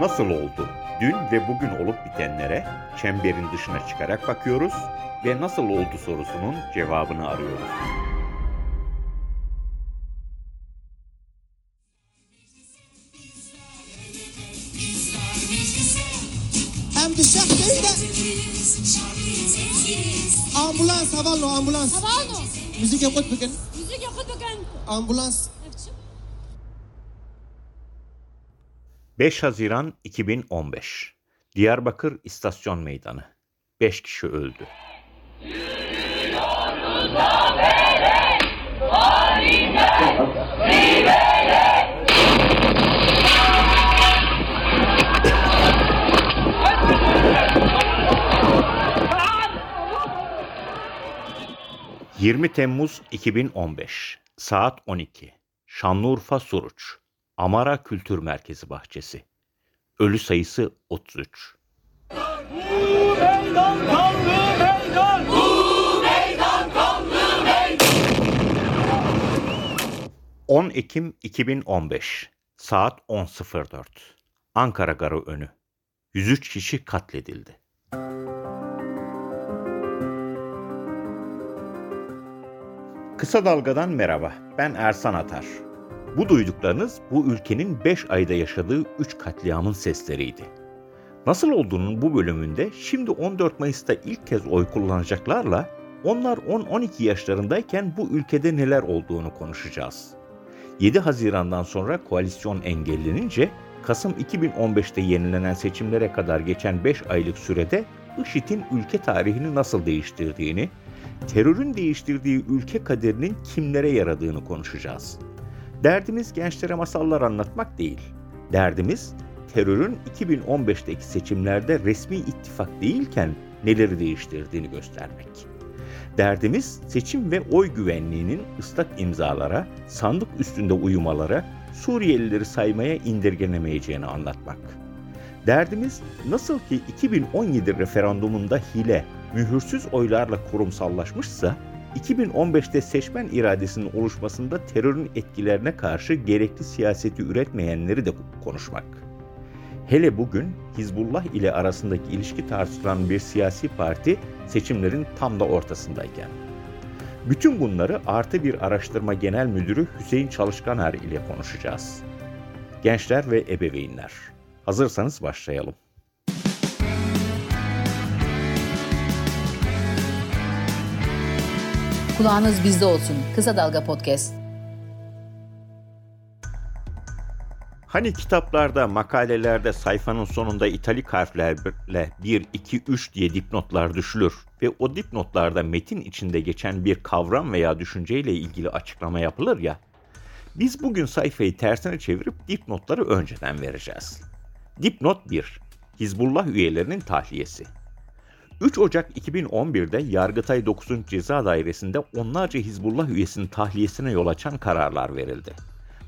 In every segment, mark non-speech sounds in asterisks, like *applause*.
Nasıl oldu? Dün ve bugün olup bitenlere çemberin dışına çıkarak bakıyoruz ve nasıl oldu sorusunun cevabını arıyoruz. Emdişah değil de ambulans havallo ambulans. Havallo. Müzik yakut bugün. Müzik yakut bugün. Ambulans. 5 Haziran 2015 Diyarbakır İstasyon Meydanı. 5 kişi öldü. ...20 Temmuz 2015 saat 12 Şanlıurfa Suruç Amara Kültür Merkezi Bahçesi Ölü sayısı 33 10 Ekim 2015 saat 10.04 Ankara Garı önü 103 kişi katledildi. Kısa Dalga'dan merhaba. Ben Ersan Atar. Bu duyduklarınız bu ülkenin 5 ayda yaşadığı 3 katliamın sesleriydi. Nasıl olduğunun bu bölümünde şimdi 14 Mayıs'ta ilk kez oy kullanacaklarla onlar 10-12 yaşlarındayken bu ülkede neler olduğunu konuşacağız. 7 Haziran'dan sonra koalisyon engellenince Kasım 2015'te yenilenen seçimlere kadar geçen 5 aylık sürede IŞİD'in ülke tarihini nasıl değiştirdiğini, terörün değiştirdiği ülke kaderinin kimlere yaradığını konuşacağız. Derdimiz gençlere masallar anlatmak değil. Derdimiz terörün 2015'teki seçimlerde resmi ittifak değilken neleri değiştirdiğini göstermek. Derdimiz seçim ve oy güvenliğinin ıslak imzalara, sandık üstünde uyumalara, Suriyelileri saymaya indirgenemeyeceğini anlatmak. Derdimiz nasıl ki 2017 referandumunda hile, mühürsüz oylarla kurumsallaşmışsa, 2015'te seçmen iradesinin oluşmasında terörün etkilerine karşı gerekli siyaseti üretmeyenleri de konuşmak. Hele bugün Hizbullah ile arasındaki ilişki tartışılan bir siyasi parti seçimlerin tam da ortasındayken. Bütün bunları artı bir araştırma genel müdürü Hüseyin Çalışkaner ile konuşacağız. Gençler ve ebeveynler. Hazırsanız başlayalım. Kulağınız bizde olsun. Kısa Dalga Podcast. Hani kitaplarda, makalelerde sayfanın sonunda italik harflerle 1, 2, 3 diye dipnotlar düşülür ve o dipnotlarda metin içinde geçen bir kavram veya düşünceyle ilgili açıklama yapılır ya, biz bugün sayfayı tersine çevirip dipnotları önceden vereceğiz. Dipnot 1. Hizbullah üyelerinin tahliyesi. 3 Ocak 2011'de Yargıtay 9. Ceza Dairesi'nde onlarca Hizbullah üyesinin tahliyesine yol açan kararlar verildi.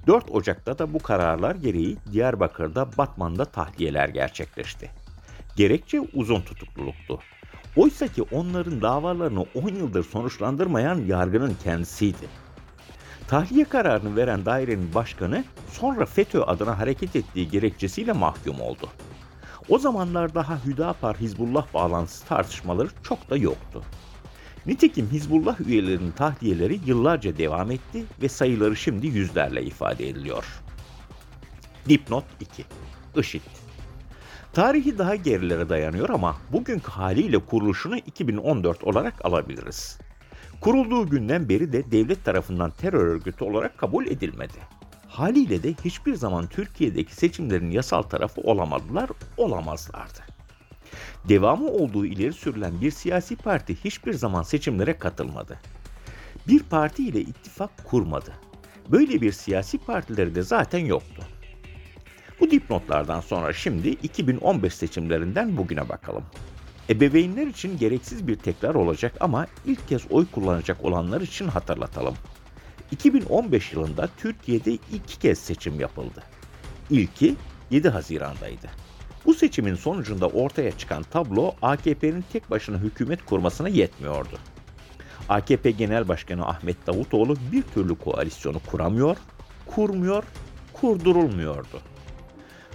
4 Ocak'ta da bu kararlar gereği Diyarbakır'da Batman'da tahliyeler gerçekleşti. Gerekçe uzun tutukluluktu. Oysa ki onların davalarını 10 yıldır sonuçlandırmayan yargının kendisiydi. Tahliye kararını veren dairenin başkanı sonra FETÖ adına hareket ettiği gerekçesiyle mahkum oldu. O zamanlar daha Hüdapar Hizbullah bağlantısı tartışmaları çok da yoktu. Nitekim Hizbullah üyelerinin tahliyeleri yıllarca devam etti ve sayıları şimdi yüzlerle ifade ediliyor. Dipnot 2. IŞİD Tarihi daha gerilere dayanıyor ama bugünkü haliyle kuruluşunu 2014 olarak alabiliriz. Kurulduğu günden beri de devlet tarafından terör örgütü olarak kabul edilmedi. Haliyle de hiçbir zaman Türkiye'deki seçimlerin yasal tarafı olamadılar, olamazlardı. Devamı olduğu ileri sürülen bir siyasi parti hiçbir zaman seçimlere katılmadı. Bir parti ile ittifak kurmadı. Böyle bir siyasi partileri de zaten yoktu. Bu dipnotlardan sonra şimdi 2015 seçimlerinden bugüne bakalım. Ebeveynler için gereksiz bir tekrar olacak ama ilk kez oy kullanacak olanlar için hatırlatalım. 2015 yılında Türkiye'de iki kez seçim yapıldı. İlki 7 Haziran'daydı. Bu seçimin sonucunda ortaya çıkan tablo AKP'nin tek başına hükümet kurmasına yetmiyordu. AKP Genel Başkanı Ahmet Davutoğlu bir türlü koalisyonu kuramıyor, kurmuyor, kurdurulmuyordu.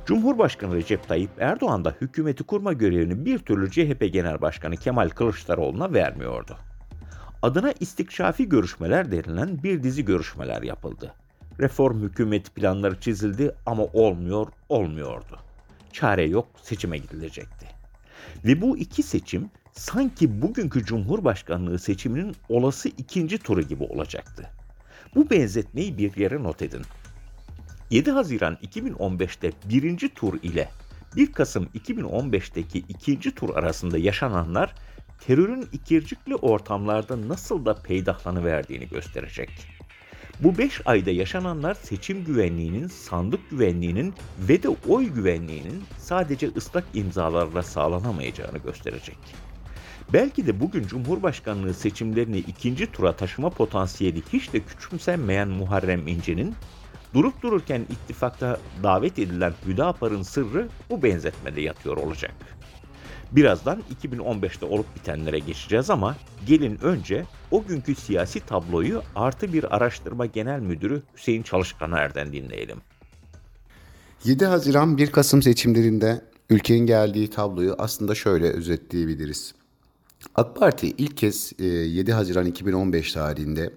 Cumhurbaşkanı Recep Tayyip Erdoğan da hükümeti kurma görevini bir türlü CHP Genel Başkanı Kemal Kılıçdaroğlu'na vermiyordu. Adına istikşafi görüşmeler denilen bir dizi görüşmeler yapıldı. Reform hükümeti planları çizildi ama olmuyor, olmuyordu. Çare yok, seçime gidilecekti. Ve bu iki seçim sanki bugünkü Cumhurbaşkanlığı seçiminin olası ikinci turu gibi olacaktı. Bu benzetmeyi bir yere not edin. 7 Haziran 2015'te birinci tur ile 1 Kasım 2015'teki ikinci tur arasında yaşananlar terörün ikircikli ortamlarda nasıl da peydahlanıverdiğini gösterecek. Bu 5 ayda yaşananlar seçim güvenliğinin, sandık güvenliğinin ve de oy güvenliğinin sadece ıslak imzalarla sağlanamayacağını gösterecek. Belki de bugün Cumhurbaşkanlığı seçimlerini ikinci tura taşıma potansiyeli hiç de küçümsenmeyen Muharrem İnce'nin durup dururken ittifakta davet edilen Hüdapar'ın sırrı bu benzetmede yatıyor olacak. Birazdan 2015'te olup bitenlere geçeceğiz ama gelin önce o günkü siyasi tabloyu artı bir araştırma genel müdürü Hüseyin Çalışkaner'den dinleyelim. 7 Haziran 1 Kasım seçimlerinde ülkenin geldiği tabloyu aslında şöyle özetleyebiliriz. AK Parti ilk kez 7 Haziran 2015 tarihinde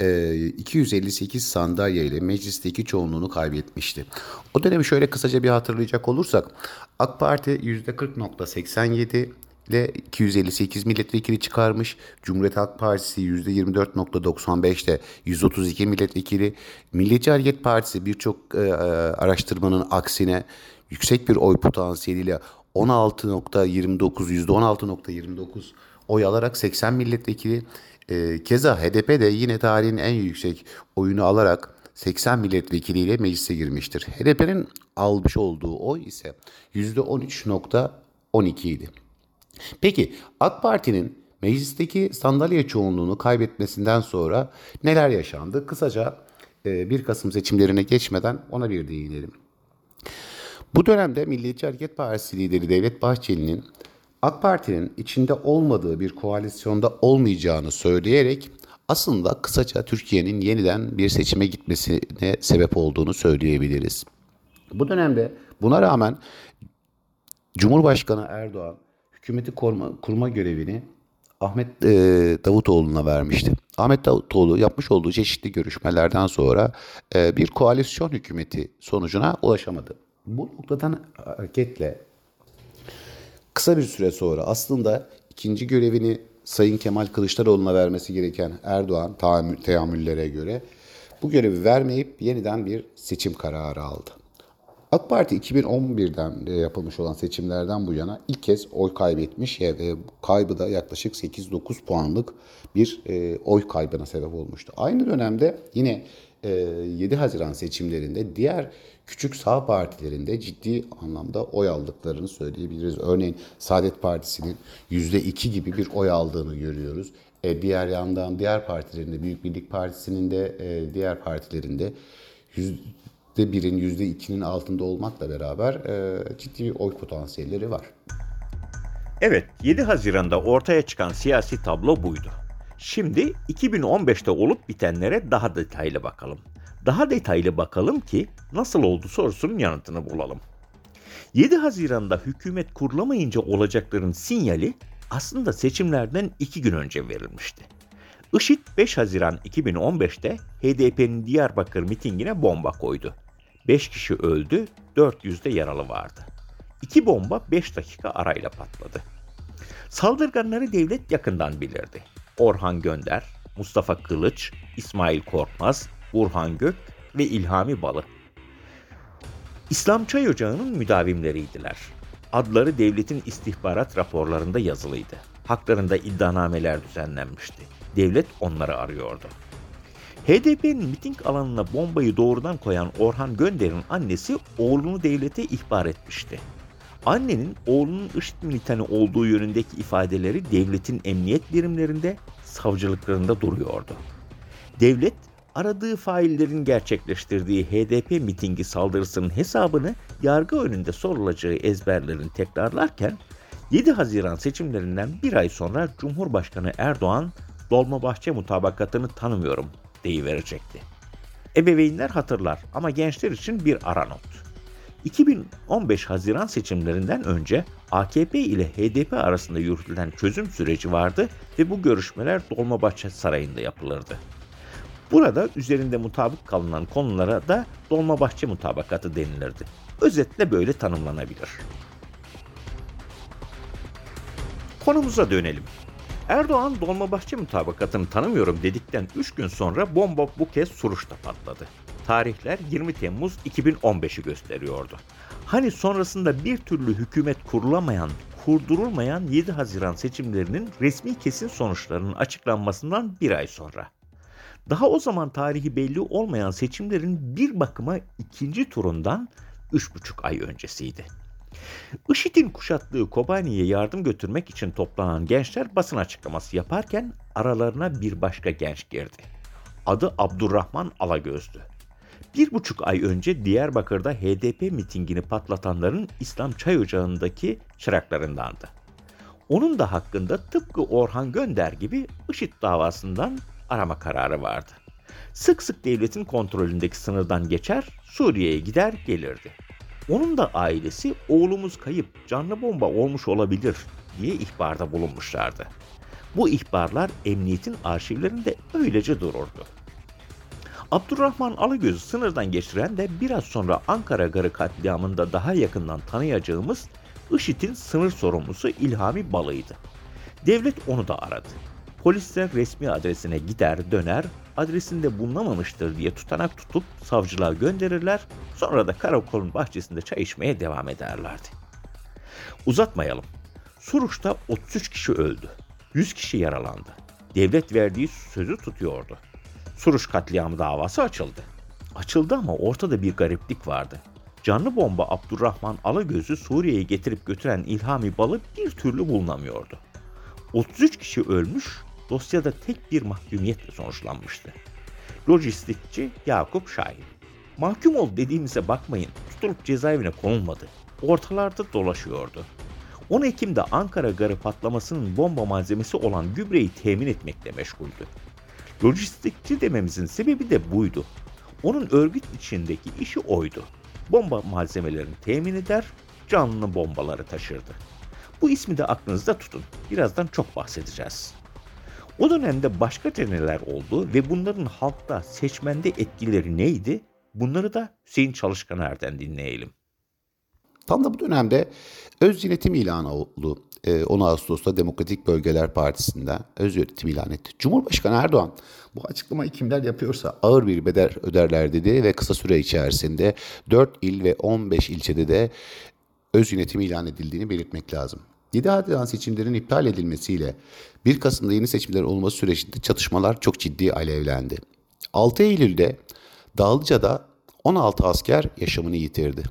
258 sandalye ile meclisteki çoğunluğunu kaybetmişti. O dönemi şöyle kısaca bir hatırlayacak olursak AK Parti %40.87 ile 258 milletvekili çıkarmış. Cumhuriyet Halk Partisi %24.95 ile 132 milletvekili. Milliyetçi Hareket Partisi birçok e, araştırmanın aksine yüksek bir oy potansiyeliyle 16.29 %16.29 oy alarak 80 milletvekili e, keza HDP de yine tarihin en yüksek oyunu alarak 80 milletvekiliyle meclise girmiştir. HDP'nin almış olduğu oy ise %13.12 idi. Peki AK Parti'nin meclisteki sandalye çoğunluğunu kaybetmesinden sonra neler yaşandı? Kısaca 1 Kasım seçimlerine geçmeden ona bir değinelim. Bu dönemde Milliyetçi Hareket Partisi lideri Devlet Bahçeli'nin AK Parti'nin içinde olmadığı bir koalisyonda olmayacağını söyleyerek aslında kısaca Türkiye'nin yeniden bir seçime gitmesine sebep olduğunu söyleyebiliriz. Bu dönemde buna rağmen Cumhurbaşkanı Erdoğan hükümeti kurma, kurma görevini Ahmet e, Davutoğlu'na vermişti. Ahmet Davutoğlu yapmış olduğu çeşitli görüşmelerden sonra e, bir koalisyon hükümeti sonucuna ulaşamadı. Bu noktadan hareketle kısa bir süre sonra aslında ikinci görevini Sayın Kemal Kılıçdaroğlu'na vermesi gereken Erdoğan teamüllere göre bu görevi vermeyip yeniden bir seçim kararı aldı. AK Parti 2011'den yapılmış olan seçimlerden bu yana ilk kez oy kaybetmiş ve kaybı da yaklaşık 8-9 puanlık bir e, oy kaybına sebep olmuştu. Aynı dönemde yine 7 e, Haziran seçimlerinde diğer küçük sağ partilerinde ciddi anlamda oy aldıklarını söyleyebiliriz. Örneğin Saadet Partisi'nin %2 gibi bir oy aldığını görüyoruz. E, diğer yandan diğer partilerinde Büyük Birlik Partisi'nin de e, diğer partilerinde %1'in %2'nin altında olmakla beraber e, ciddi bir oy potansiyelleri var. Evet, 7 Haziran'da ortaya çıkan siyasi tablo buydu. Şimdi 2015'te olup bitenlere daha detaylı bakalım. Daha detaylı bakalım ki nasıl oldu sorusunun yanıtını bulalım. 7 Haziran'da hükümet kurulamayınca olacakların sinyali aslında seçimlerden 2 gün önce verilmişti. IŞİD 5 Haziran 2015'te HDP'nin Diyarbakır mitingine bomba koydu. 5 kişi öldü, 400 de yaralı vardı. İki bomba 5 dakika arayla patladı. Saldırganları devlet yakından bilirdi. Orhan Gönder, Mustafa Kılıç, İsmail Korkmaz, Burhan Gök ve İlhami Balı. İslam Çay Ocağı'nın müdavimleriydiler. Adları devletin istihbarat raporlarında yazılıydı. Haklarında iddianameler düzenlenmişti. Devlet onları arıyordu. HDP'nin miting alanına bombayı doğrudan koyan Orhan Gönder'in annesi oğlunu devlete ihbar etmişti. Annenin oğlunun IŞİD militanı olduğu yönündeki ifadeleri devletin emniyet birimlerinde, savcılıklarında duruyordu. Devlet aradığı faillerin gerçekleştirdiği HDP mitingi saldırısının hesabını yargı önünde sorulacağı ezberlerini tekrarlarken 7 Haziran seçimlerinden bir ay sonra Cumhurbaşkanı Erdoğan Dolmabahçe mutabakatını tanımıyorum deyiverecekti. Ebeveynler hatırlar ama gençler için bir ara not. 2015 Haziran seçimlerinden önce AKP ile HDP arasında yürütülen çözüm süreci vardı ve bu görüşmeler Dolmabahçe Sarayı'nda yapılırdı. Burada üzerinde mutabık kalınan konulara da Dolmabahçe mutabakatı denilirdi. Özetle böyle tanımlanabilir. Konumuza dönelim. Erdoğan Dolmabahçe mutabakatını tanımıyorum dedikten 3 gün sonra bomba bu kez Suruç'ta patladı. Tarihler 20 Temmuz 2015'i gösteriyordu. Hani sonrasında bir türlü hükümet kurulamayan, kurdurulmayan 7 Haziran seçimlerinin resmi kesin sonuçlarının açıklanmasından bir ay sonra. Daha o zaman tarihi belli olmayan seçimlerin bir bakıma ikinci turundan 3,5 ay öncesiydi. IŞİD'in kuşattığı Kobani'ye yardım götürmek için toplanan gençler basın açıklaması yaparken aralarına bir başka genç girdi. Adı Abdurrahman Alagöz'dü. Bir buçuk ay önce Diyarbakır'da HDP mitingini patlatanların İslam Çay Ocağı'ndaki çıraklarındandı. Onun da hakkında tıpkı Orhan Gönder gibi IŞİD davasından arama kararı vardı. Sık sık devletin kontrolündeki sınırdan geçer, Suriye'ye gider gelirdi. Onun da ailesi oğlumuz kayıp, canlı bomba olmuş olabilir diye ihbarda bulunmuşlardı. Bu ihbarlar emniyetin arşivlerinde öylece dururdu. Abdurrahman Alıgöz'ü sınırdan geçiren de biraz sonra Ankara Garı katliamında daha yakından tanıyacağımız IŞİD'in sınır sorumlusu İlhami Balı'ydı. Devlet onu da aradı. Polisler resmi adresine gider döner, adresinde bulunamamıştır diye tutanak tutup savcılığa gönderirler, sonra da karakolun bahçesinde çay içmeye devam ederlerdi. Uzatmayalım. Suruç'ta 33 kişi öldü. 100 kişi yaralandı. Devlet verdiği sözü tutuyordu. Suruç katliamı davası açıldı. Açıldı ama ortada bir gariplik vardı. Canlı bomba Abdurrahman Alagöz'ü Suriye'ye getirip götüren İlhami Balı bir türlü bulunamıyordu. 33 kişi ölmüş, dosyada tek bir mahkumiyetle sonuçlanmıştı. Lojistikçi Yakup Şahin. Mahkum ol dediğimize bakmayın, tutulup cezaevine konulmadı. Ortalarda dolaşıyordu. 10 Ekim'de Ankara Garı patlamasının bomba malzemesi olan gübreyi temin etmekle meşguldü. Lojistikçi dememizin sebebi de buydu. Onun örgüt içindeki işi oydu. Bomba malzemelerini temin eder, canlı bombaları taşırdı. Bu ismi de aklınızda tutun. Birazdan çok bahsedeceğiz. O dönemde başka neler oldu ve bunların halkta, seçmende etkileri neydi? Bunları da Hüseyin Çalışkaner'den dinleyelim. Tam da bu dönemde öz yönetim ilanı oldu. 10 Ağustos'ta Demokratik Bölgeler Partisi'nden öz yönetim ilan etti. Cumhurbaşkanı Erdoğan bu açıklamayı kimler yapıyorsa ağır bir bedel öderler dedi ve kısa süre içerisinde 4 il ve 15 ilçede de öz yönetim ilan edildiğini belirtmek lazım. 7 Haziran seçimlerin iptal edilmesiyle 1 Kasım'da yeni seçimler olması sürecinde çatışmalar çok ciddi alevlendi. 6 Eylül'de Dağlıca'da 16 asker yaşamını yitirdi.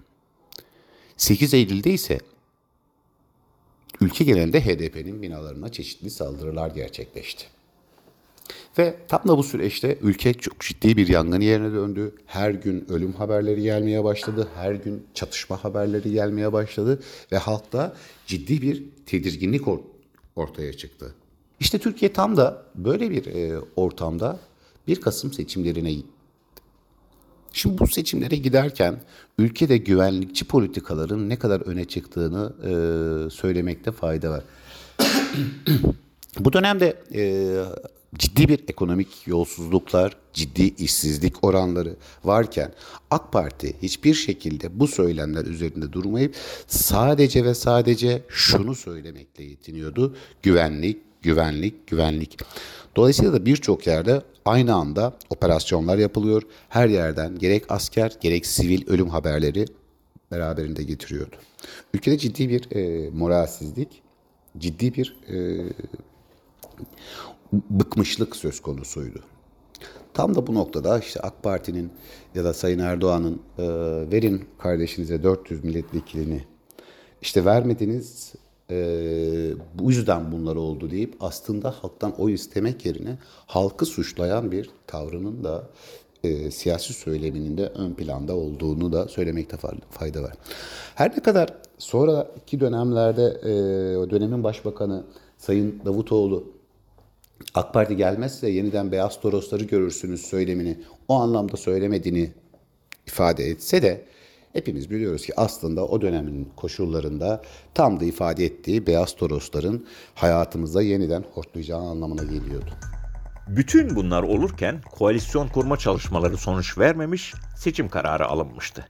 8 Eylül'de ise ülke genelinde HDP'nin binalarına çeşitli saldırılar gerçekleşti. Ve tam da bu süreçte ülke çok ciddi bir yangın yerine döndü. Her gün ölüm haberleri gelmeye başladı. Her gün çatışma haberleri gelmeye başladı. Ve halkta ciddi bir tedirginlik ortaya çıktı. İşte Türkiye tam da böyle bir e, ortamda 1 Kasım seçimlerine gitti. Şimdi bu seçimlere giderken ülkede güvenlikçi politikaların ne kadar öne çıktığını e, söylemekte fayda var. *clears throat* bu dönemde e, ciddi bir ekonomik yolsuzluklar, ciddi işsizlik oranları varken AK Parti hiçbir şekilde bu söylemler üzerinde durmayıp sadece ve sadece şunu söylemekle yetiniyordu. Güvenlik, güvenlik, güvenlik. Dolayısıyla da birçok yerde aynı anda operasyonlar yapılıyor. Her yerden gerek asker gerek sivil ölüm haberleri beraberinde getiriyordu. Ülkede ciddi bir e, moralsizlik, ciddi bir e, bıkmışlık söz konusuydu. Tam da bu noktada işte AK Parti'nin ya da Sayın Erdoğan'ın e, verin kardeşinize 400 milletvekilini işte vermediniz e, bu yüzden bunlar oldu deyip aslında halktan oy istemek yerine halkı suçlayan bir tavrının da e, siyasi söyleminin de ön planda olduğunu da söylemekte fayda var. Her ne kadar sonraki dönemlerde e, dönemin başbakanı Sayın Davutoğlu AK Parti gelmezse yeniden beyaz torosları görürsünüz söylemini o anlamda söylemediğini ifade etse de hepimiz biliyoruz ki aslında o dönemin koşullarında tam da ifade ettiği beyaz torosların hayatımızda yeniden hortlayacağı anlamına geliyordu. Bütün bunlar olurken koalisyon kurma çalışmaları sonuç vermemiş, seçim kararı alınmıştı.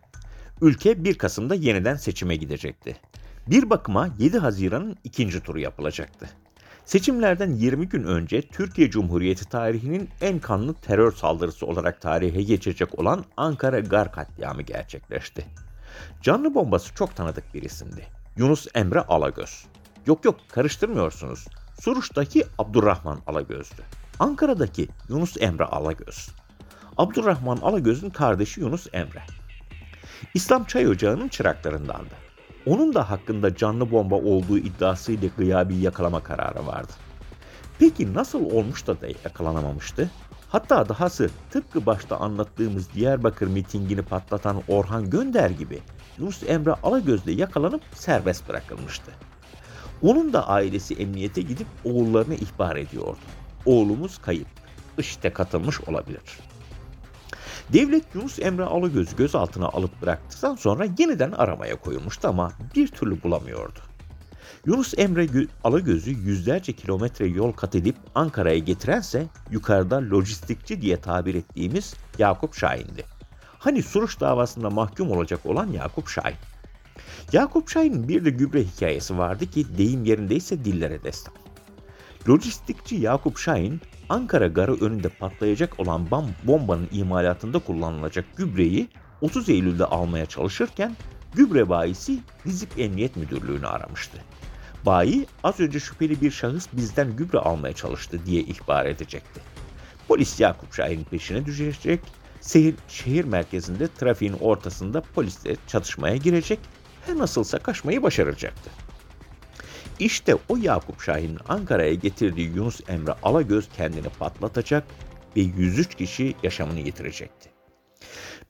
Ülke 1 Kasım'da yeniden seçime gidecekti. Bir bakıma 7 Haziran'ın ikinci turu yapılacaktı. Seçimlerden 20 gün önce Türkiye Cumhuriyeti tarihinin en kanlı terör saldırısı olarak tarihe geçecek olan Ankara Gar katliamı gerçekleşti. Canlı bombası çok tanıdık bir isimdi. Yunus Emre Alagöz. Yok yok karıştırmıyorsunuz. Suruç'taki Abdurrahman Alagöz'dü. Ankara'daki Yunus Emre Alagöz. Abdurrahman Alagöz'ün kardeşi Yunus Emre. İslam Çay Ocağı'nın çıraklarındandı. Onun da hakkında canlı bomba olduğu iddiasıyla gıyabi yakalama kararı vardı. Peki nasıl olmuş da, da yakalanamamıştı? Hatta dahası tıpkı başta anlattığımız Diyarbakır mitingini patlatan Orhan Gönder gibi Yunus Emre Alagöz'de yakalanıp serbest bırakılmıştı. Onun da ailesi emniyete gidip oğullarını ihbar ediyordu. Oğlumuz kayıp. IŞİD'e katılmış olabilir. Devlet Yunus Emre Alagöz'ü gözaltına alıp bıraktıktan sonra yeniden aramaya koyulmuştu ama bir türlü bulamıyordu. Yunus Emre Gö- Alagöz'ü yüzlerce kilometre yol kat edip Ankara'ya getirense yukarıda lojistikçi diye tabir ettiğimiz Yakup Şahin'di. Hani Suruç davasında mahkum olacak olan Yakup Şahin. Yakup Şahin'in bir de gübre hikayesi vardı ki deyim yerindeyse dillere destan. Lojistikçi Yakup Şahin, Ankara garı önünde patlayacak olan bombanın imalatında kullanılacak gübreyi 30 Eylül'de almaya çalışırken gübre bayisi Dizip Emniyet Müdürlüğü'nü aramıştı. Bayi az önce şüpheli bir şahıs bizden gübre almaya çalıştı diye ihbar edecekti. Polis Yakup Şahin'in peşine düşecek, şehir, şehir merkezinde trafiğin ortasında polisle çatışmaya girecek, her nasılsa kaçmayı başaracaktı. İşte o Yakup Şahin'in Ankara'ya getirdiği Yunus Emre Alagöz kendini patlatacak ve 103 kişi yaşamını yitirecekti.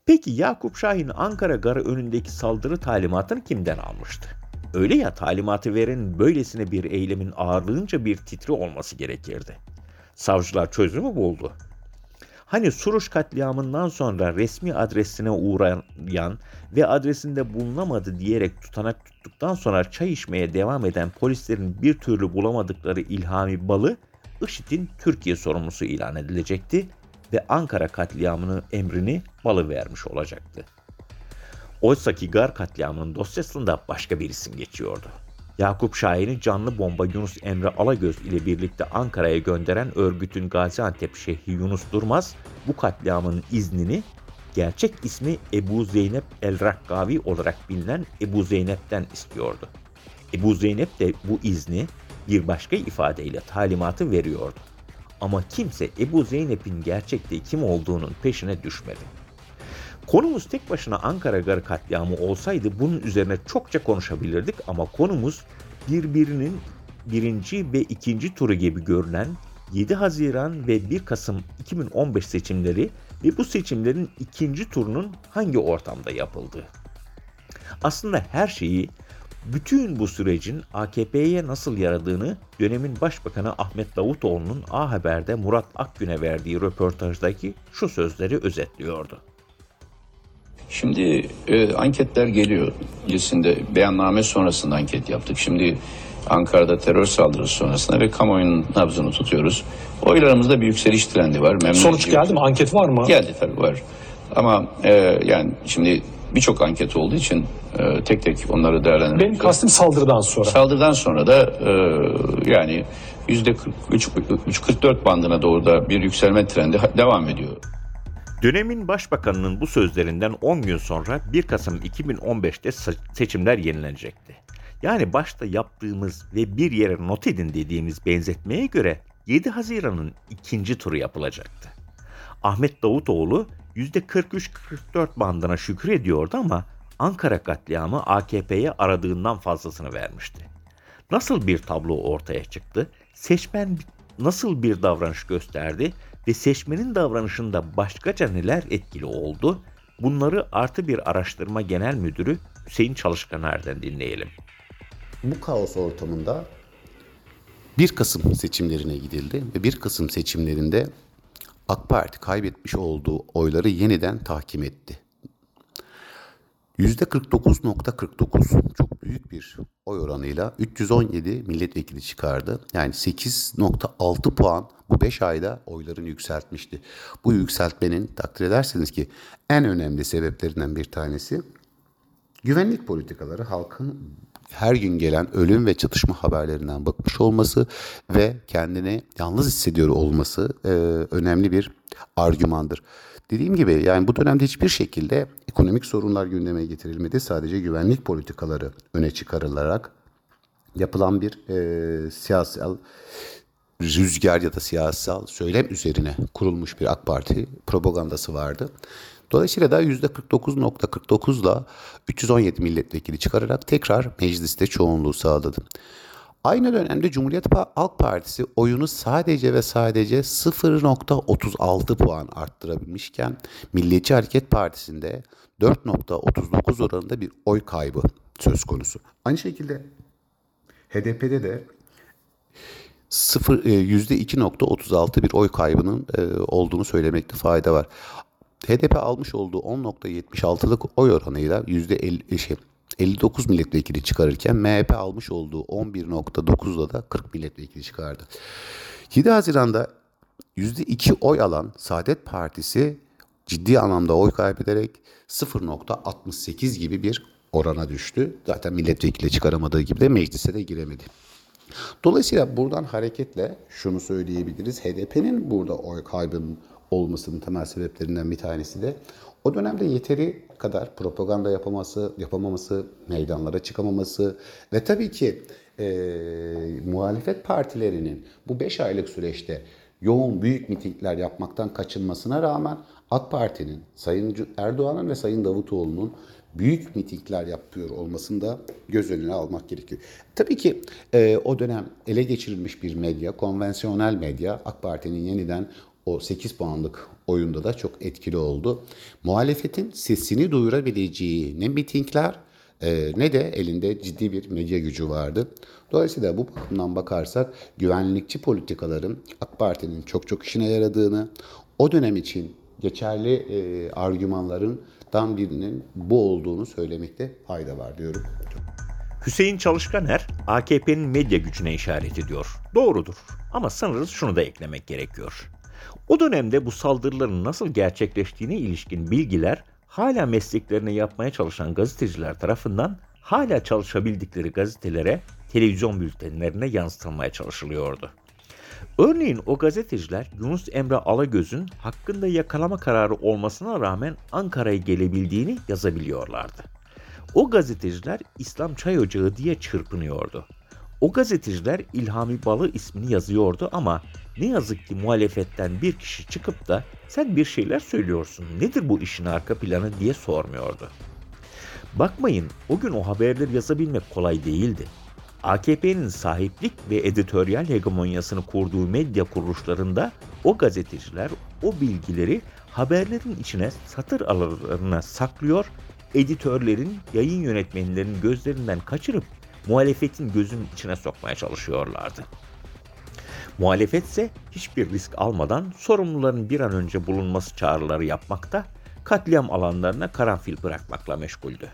Peki Yakup Şahin Ankara Garı önündeki saldırı talimatını kimden almıştı? Öyle ya talimatı verenin böylesine bir eylemin ağırlığınca bir titri olması gerekirdi. Savcılar çözümü buldu. Hani Suruç katliamından sonra resmi adresine uğrayan ve adresinde bulunamadı diyerek tutanak tuttuktan sonra çay içmeye devam eden polislerin bir türlü bulamadıkları İlhami Balı, IŞİD'in Türkiye sorumlusu ilan edilecekti ve Ankara katliamının emrini Balı vermiş olacaktı. Oysaki Gar katliamının dosyasında başka bir isim geçiyordu. Yakup Şahin'i canlı bomba Yunus Emre Alagöz ile birlikte Ankara'ya gönderen örgütün Gaziantep Şehri Yunus Durmaz bu katliamın iznini gerçek ismi Ebu Zeynep el-Rakkavi olarak bilinen Ebu Zeynep'ten istiyordu. Ebu Zeynep de bu izni bir başka ifadeyle talimatı veriyordu. Ama kimse Ebu Zeynep'in gerçekte kim olduğunun peşine düşmedi. Konumuz tek başına Ankara Garı katliamı olsaydı bunun üzerine çokça konuşabilirdik ama konumuz birbirinin birinci ve ikinci turu gibi görünen 7 Haziran ve 1 Kasım 2015 seçimleri ve bu seçimlerin ikinci turunun hangi ortamda yapıldığı. Aslında her şeyi bütün bu sürecin AKP'ye nasıl yaradığını dönemin Başbakanı Ahmet Davutoğlu'nun A Haber'de Murat Akgün'e verdiği röportajdaki şu sözleri özetliyordu. Şimdi e, anketler geliyor. Öncesinde beyanname sonrasında anket yaptık. Şimdi Ankara'da terör saldırısı sonrasında ve kamuoyunun nabzını tutuyoruz. Oylarımızda bir yükseliş trendi var. Memnun Sonuç geldi mi? Anket var mı? Geldi tabii var. Ama e, yani şimdi birçok anket olduğu için e, tek tek onları değerlendirmek. Benim kastım saldırıdan sonra. Saldırıdan sonra da e, yani yüzde 43-44 bandına doğru da bir yükselme trendi devam ediyor. Dönemin başbakanının bu sözlerinden 10 gün sonra 1 Kasım 2015'te se- seçimler yenilenecekti. Yani başta yaptığımız ve bir yere not edin dediğimiz benzetmeye göre 7 Haziran'ın ikinci turu yapılacaktı. Ahmet Davutoğlu %43-44 bandına şükür ediyordu ama Ankara katliamı AKP'ye aradığından fazlasını vermişti. Nasıl bir tablo ortaya çıktı? Seçmen nasıl bir davranış gösterdi ve seçmenin davranışında başkaca neler etkili oldu? Bunları artı bir araştırma genel müdürü Hüseyin Çalışkaner'den dinleyelim. Bu kaos ortamında 1 Kasım seçimlerine gidildi ve 1 Kasım seçimlerinde AK Parti kaybetmiş olduğu oyları yeniden tahkim etti. %49.49 çok büyük bir oy oranıyla 317 milletvekili çıkardı. Yani 8.6 puan bu 5 ayda oylarını yükseltmişti. Bu yükseltmenin takdir ederseniz ki en önemli sebeplerinden bir tanesi güvenlik politikaları halkın her gün gelen ölüm ve çatışma haberlerinden bıkmış olması ve kendini yalnız hissediyor olması e, önemli bir argümandır. Dediğim gibi yani bu dönemde hiçbir şekilde ekonomik sorunlar gündeme getirilmedi. Sadece güvenlik politikaları öne çıkarılarak yapılan bir e, siyasal rüzgar ya da siyasal söylem üzerine kurulmuş bir AK Parti propagandası vardı. Dolayısıyla da %49.49'la 317 milletvekili çıkararak tekrar mecliste çoğunluğu sağladı. Aynı dönemde Cumhuriyet Halk Partisi oyunu sadece ve sadece 0.36 puan arttırabilmişken Milliyetçi Hareket Partisi'nde 4.39 oranında bir oy kaybı söz konusu. Aynı şekilde HDP'de de 0 %2.36 bir oy kaybının e, olduğunu söylemekte fayda var. HDP almış olduğu 10.76'lık oy oranıyla %50 şey, 59 milletvekili çıkarırken MHP almış olduğu 11.9'la da 40 milletvekili çıkardı. 7 Haziran'da %2 oy alan Saadet Partisi ciddi anlamda oy kaybederek 0.68 gibi bir orana düştü. Zaten milletvekili çıkaramadığı gibi de meclise de giremedi. Dolayısıyla buradan hareketle şunu söyleyebiliriz. HDP'nin burada oy kaybının olmasının temel sebeplerinden bir tanesi de o dönemde yeteri kadar propaganda yapaması, yapamaması, meydanlara çıkamaması ve tabii ki e, muhalefet partilerinin bu 5 aylık süreçte yoğun büyük mitingler yapmaktan kaçınmasına rağmen AK Parti'nin, Sayın Erdoğan'ın ve Sayın Davutoğlu'nun büyük mitingler yapıyor olmasını da göz önüne almak gerekiyor. Tabii ki e, o dönem ele geçirilmiş bir medya, konvansiyonel medya AK Parti'nin yeniden o 8 puanlık oyunda da çok etkili oldu. Muhalefetin sesini duyurabileceği ne mitingler e, ne de elinde ciddi bir medya gücü vardı. Dolayısıyla bu bakımdan bakarsak güvenlikçi politikaların AK Parti'nin çok çok işine yaradığını, o dönem için geçerli e, argümanlarından birinin bu olduğunu söylemekte fayda var diyorum. Hüseyin Çalışkaner, AKP'nin medya gücüne işaret ediyor. Doğrudur ama sanırız şunu da eklemek gerekiyor. O dönemde bu saldırıların nasıl gerçekleştiğine ilişkin bilgiler hala mesleklerini yapmaya çalışan gazeteciler tarafından hala çalışabildikleri gazetelere, televizyon bültenlerine yansıtılmaya çalışılıyordu. Örneğin o gazeteciler Yunus Emre Alagöz'ün hakkında yakalama kararı olmasına rağmen Ankara'ya gelebildiğini yazabiliyorlardı. O gazeteciler İslam Çay Ocağı diye çırpınıyordu. O gazeteciler İlhami Balı ismini yazıyordu ama ne yazık ki muhalefetten bir kişi çıkıp da sen bir şeyler söylüyorsun nedir bu işin arka planı diye sormuyordu. Bakmayın o gün o haberleri yazabilmek kolay değildi. AKP'nin sahiplik ve editoryal hegemonyasını kurduğu medya kuruluşlarında o gazeteciler o bilgileri haberlerin içine satır aralarına saklıyor, editörlerin, yayın yönetmenlerinin gözlerinden kaçırıp muhalefetin gözünün içine sokmaya çalışıyorlardı. Muhalefet ise hiçbir risk almadan sorumluların bir an önce bulunması çağrıları yapmakta, katliam alanlarına karanfil bırakmakla meşguldü.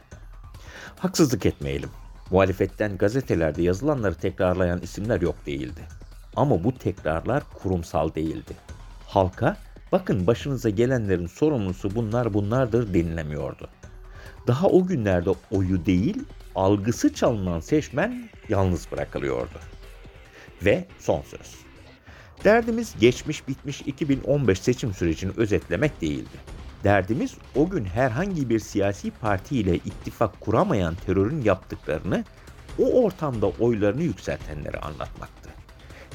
Haksızlık etmeyelim. Muhalefetten gazetelerde yazılanları tekrarlayan isimler yok değildi. Ama bu tekrarlar kurumsal değildi. Halka bakın başınıza gelenlerin sorumlusu bunlar bunlardır denilemiyordu. Daha o günlerde oyu değil, algısı çalınan seçmen yalnız bırakılıyordu. Ve son söz. Derdimiz geçmiş bitmiş 2015 seçim sürecini özetlemek değildi. Derdimiz o gün herhangi bir siyasi parti ile ittifak kuramayan terörün yaptıklarını, o ortamda oylarını yükseltenleri anlatmaktı.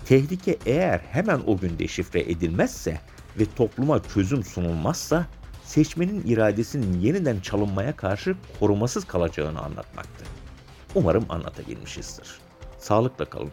Tehlike eğer hemen o gün deşifre edilmezse ve topluma çözüm sunulmazsa seçmenin iradesinin yeniden çalınmaya karşı korumasız kalacağını anlatmaktı. Umarım anlatabilmişizdir. Sağlıkla kalın.